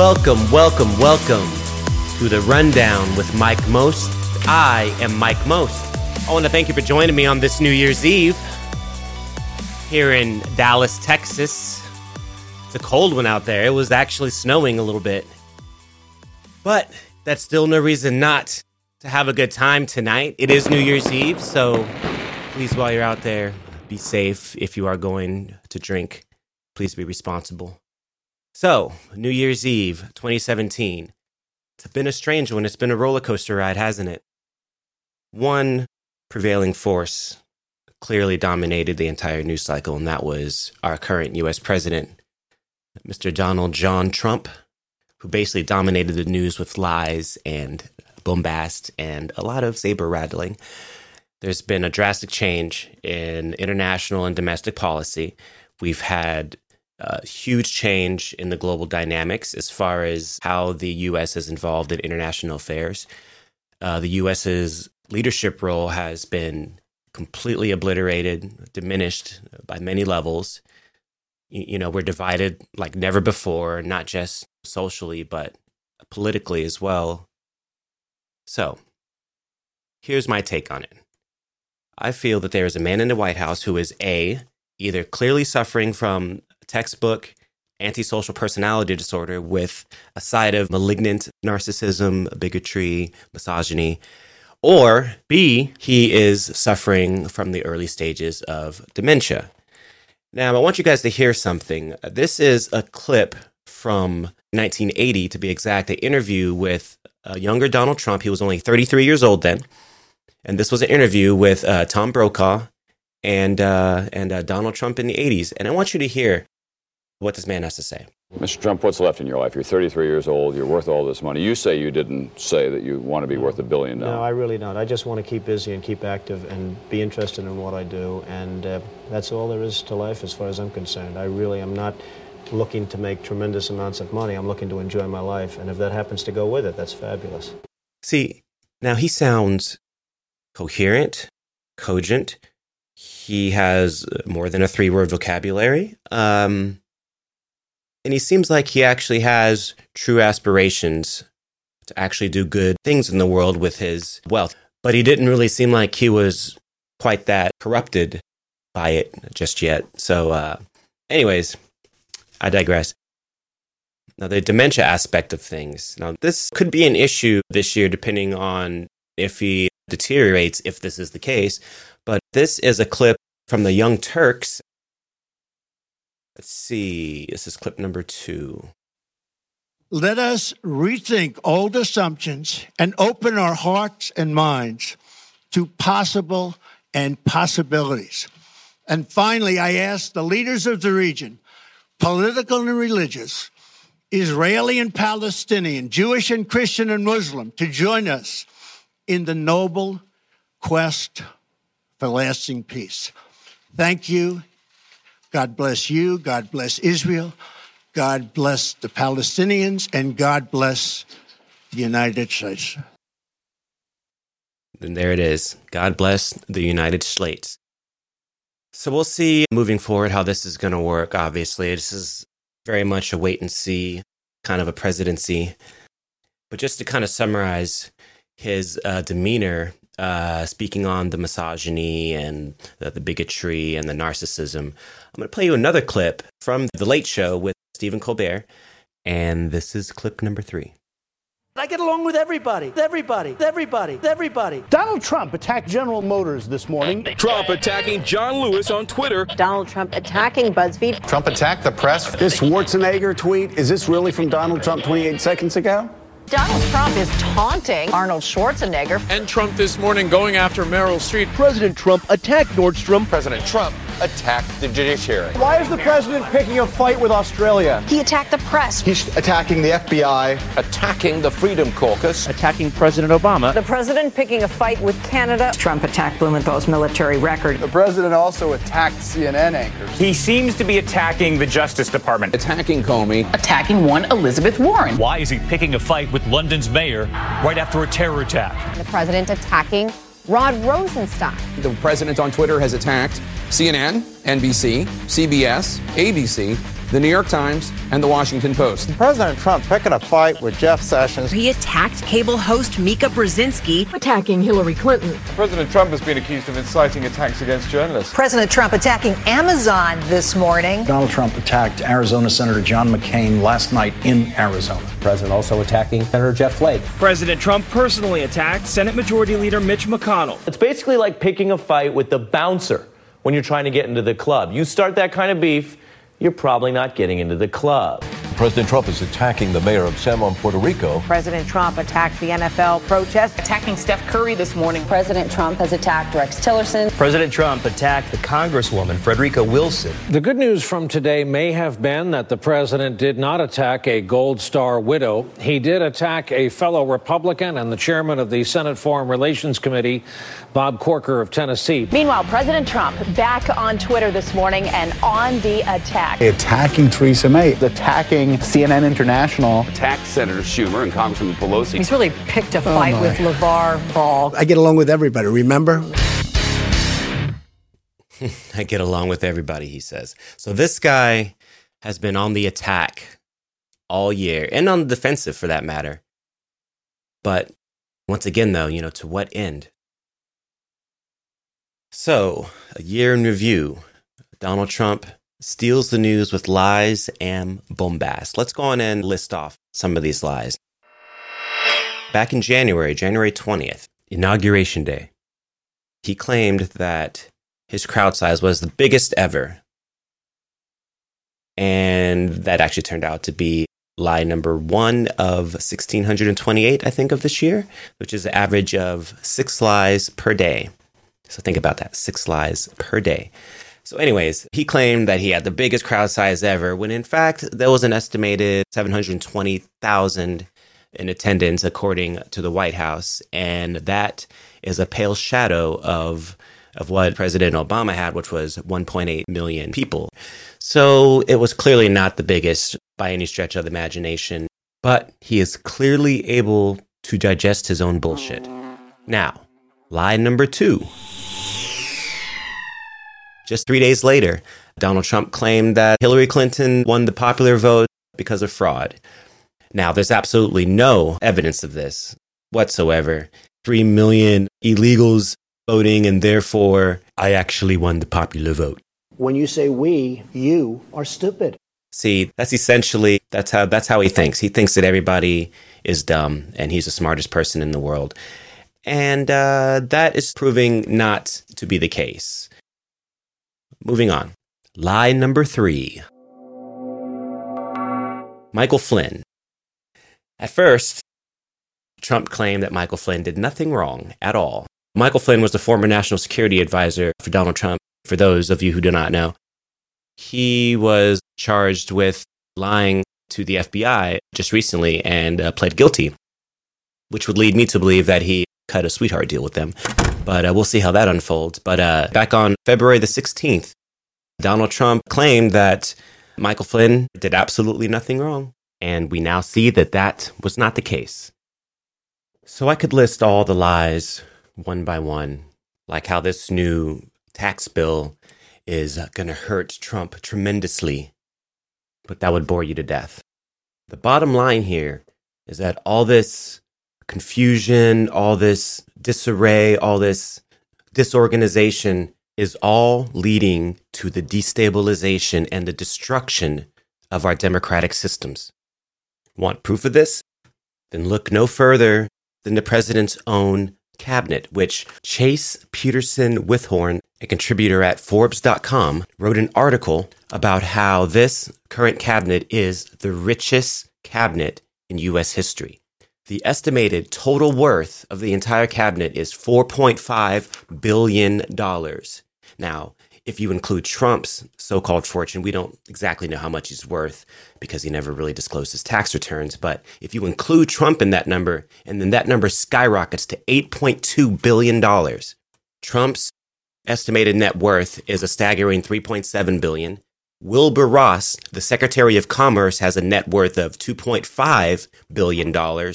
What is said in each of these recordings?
Welcome, welcome, welcome to the Rundown with Mike Most. I am Mike Most. I want to thank you for joining me on this New Year's Eve here in Dallas, Texas. It's a cold one out there. It was actually snowing a little bit. But that's still no reason not to have a good time tonight. It is New Year's Eve, so please, while you're out there, be safe. If you are going to drink, please be responsible. So, New Year's Eve 2017. It's been a strange one. It's been a roller coaster ride, hasn't it? One prevailing force clearly dominated the entire news cycle, and that was our current US president, Mr. Donald John Trump, who basically dominated the news with lies and bombast and a lot of saber rattling. There's been a drastic change in international and domestic policy. We've had a huge change in the global dynamics as far as how the U.S. is involved in international affairs. Uh, the U.S.'s leadership role has been completely obliterated, diminished by many levels. You, you know, we're divided like never before, not just socially, but politically as well. So, here's my take on it. I feel that there is a man in the White House who is A, either clearly suffering from textbook antisocial personality disorder with a side of malignant narcissism, bigotry, misogyny, or B, he is suffering from the early stages of dementia. Now, I want you guys to hear something. This is a clip from 1980, to be exact, an interview with a younger Donald Trump. He was only 33 years old then. And this was an interview with uh, Tom Brokaw and, uh, and uh, Donald Trump in the 80s. And I want you to hear what this man has to say. Mr. Trump, what's left in your life? You're 33 years old. You're worth all this money. You say you didn't say that you want to be worth a billion dollars. No, I really don't. I just want to keep busy and keep active and be interested in what I do. And uh, that's all there is to life as far as I'm concerned. I really am not looking to make tremendous amounts of money. I'm looking to enjoy my life. And if that happens to go with it, that's fabulous. See, now he sounds coherent, cogent. He has more than a three word vocabulary. Um, and he seems like he actually has true aspirations to actually do good things in the world with his wealth. But he didn't really seem like he was quite that corrupted by it just yet. So, uh, anyways, I digress. Now, the dementia aspect of things. Now, this could be an issue this year, depending on if he deteriorates, if this is the case. But this is a clip from the Young Turks Let's see. This is clip number two. Let us rethink old assumptions and open our hearts and minds to possible and possibilities. And finally, I ask the leaders of the region, political and religious, Israeli and Palestinian, Jewish and Christian and Muslim, to join us in the noble quest for lasting peace. Thank you God bless you. God bless Israel. God bless the Palestinians. And God bless the United States. And there it is. God bless the United States. So we'll see moving forward how this is going to work. Obviously, this is very much a wait and see kind of a presidency. But just to kind of summarize his uh, demeanor uh, speaking on the misogyny and the, the bigotry and the narcissism. I'm going to play you another clip from The Late Show with Stephen Colbert. And this is clip number three. I get along with everybody, everybody, everybody, everybody. Donald Trump attacked General Motors this morning. Trump attacking John Lewis on Twitter. Donald Trump attacking BuzzFeed. Trump attacked the press. This Schwarzenegger tweet, is this really from Donald Trump 28 seconds ago? Donald Trump is taunting Arnold Schwarzenegger. And Trump this morning going after Meryl Streep. President Trump attacked Nordstrom. President Trump attacked the judiciary. Why is the president picking a fight with Australia? He attacked the press. He's attacking the FBI, attacking the Freedom Caucus, attacking President Obama. The president picking a fight with Canada. Trump attacked Blumenthal's military record. The president also attacked CNN anchors. He seems to be attacking the Justice Department, attacking Comey, attacking one Elizabeth Warren. Why is he picking a fight with London's mayor right after a terror attack? The president attacking Rod Rosenstein. The president on Twitter has attacked CNN, NBC, CBS, ABC, the New York Times, and the Washington Post. President Trump picking a fight with Jeff Sessions. He attacked cable host Mika Brzezinski, attacking Hillary Clinton. President Trump has been accused of inciting attacks against journalists. President Trump attacking Amazon this morning. Donald Trump attacked Arizona Senator John McCain last night in Arizona. President also attacking Senator Jeff Flake. President Trump personally attacked Senate Majority Leader Mitch McConnell. It's basically like picking a fight with the bouncer when you're trying to get into the club. You start that kind of beef, you're probably not getting into the club. President Trump is attacking the mayor of San Juan, Puerto Rico. President Trump attacked the NFL protest. Attacking Steph Curry this morning. President Trump has attacked Rex Tillerson. President Trump attacked the Congresswoman Frederica Wilson. The good news from today may have been that the president did not attack a Gold Star widow. He did attack a fellow Republican and the chairman of the Senate Foreign Relations Committee, Bob Corker of Tennessee. Meanwhile, President Trump back on Twitter this morning and on the attack. Attacking Theresa May. Attacking CNN International. Attacked Senator Schumer and Congressman Pelosi. He's really picked a oh, fight oh with LaVar Ball. I get along with everybody, remember? I get along with everybody, he says. So this guy has been on the attack all year and on the defensive for that matter. But once again, though, you know, to what end? So, a year in review. Donald Trump steals the news with lies and bombast. Let's go on and list off some of these lies. Back in January, January 20th, Inauguration Day, he claimed that his crowd size was the biggest ever. And that actually turned out to be lie number one of 1628, I think, of this year, which is an average of six lies per day. So think about that six lies per day. So, anyways, he claimed that he had the biggest crowd size ever, when in fact, there was an estimated 720,000 in attendance, according to the White House. And that is a pale shadow of, of what President Obama had, which was 1.8 million people. So, it was clearly not the biggest by any stretch of the imagination, but he is clearly able to digest his own bullshit. Now, lie number two. Just three days later, Donald Trump claimed that Hillary Clinton won the popular vote because of fraud. Now, there's absolutely no evidence of this whatsoever. Three million illegals voting, and therefore, I actually won the popular vote. When you say we, you are stupid. See, that's essentially that's how that's how he thinks. He thinks that everybody is dumb and he's the smartest person in the world. And uh, that is proving not to be the case. Moving on. Lie number three Michael Flynn. At first, Trump claimed that Michael Flynn did nothing wrong at all. Michael Flynn was the former national security advisor for Donald Trump, for those of you who do not know. He was charged with lying to the FBI just recently and uh, pled guilty, which would lead me to believe that he cut a sweetheart deal with them. But uh, we'll see how that unfolds. But uh, back on February the 16th, Donald Trump claimed that Michael Flynn did absolutely nothing wrong. And we now see that that was not the case. So I could list all the lies one by one, like how this new tax bill is going to hurt Trump tremendously. But that would bore you to death. The bottom line here is that all this confusion, all this disarray, all this disorganization is all leading to the destabilization and the destruction of our democratic systems. Want proof of this? Then look no further than the president's own cabinet, which Chase Peterson Withorn, a contributor at Forbes.com, wrote an article about how this current cabinet is the richest cabinet in U.S. history. The estimated total worth of the entire cabinet is $4.5 billion. Now, if you include Trump's so called fortune, we don't exactly know how much he's worth because he never really disclosed his tax returns. But if you include Trump in that number, and then that number skyrockets to $8.2 billion, Trump's estimated net worth is a staggering $3.7 billion. Wilbur Ross, the Secretary of Commerce, has a net worth of $2.5 billion,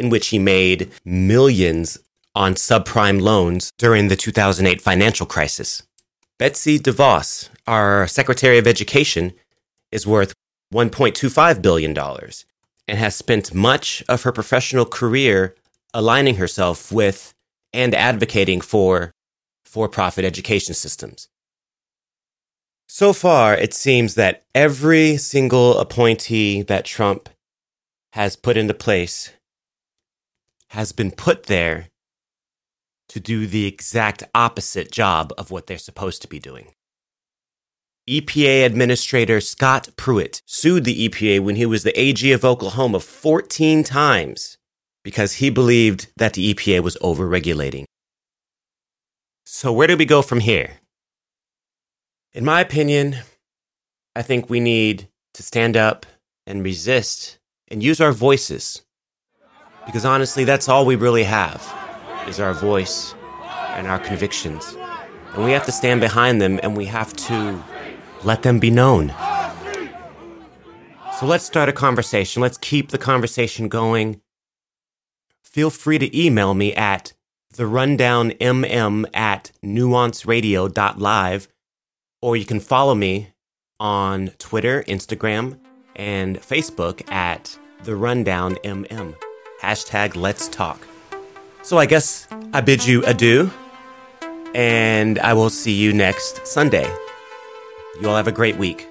in which he made millions on subprime loans during the 2008 financial crisis. Betsy DeVos, our Secretary of Education, is worth $1.25 billion and has spent much of her professional career aligning herself with and advocating for for profit education systems. So far, it seems that every single appointee that Trump has put into place has been put there to do the exact opposite job of what they're supposed to be doing. EPA Administrator Scott Pruitt sued the EPA when he was the AG of Oklahoma 14 times because he believed that the EPA was overregulating. So, where do we go from here? In my opinion, I think we need to stand up and resist and use our voices. Because honestly, that's all we really have is our voice and our convictions. And we have to stand behind them and we have to let them be known. So let's start a conversation. Let's keep the conversation going. Feel free to email me at therundownmm at nuanceradio.live, or you can follow me on Twitter, Instagram, and Facebook at the Rundown MM. Hashtag Let's Talk. So I guess I bid you adieu, and I will see you next Sunday. You all have a great week.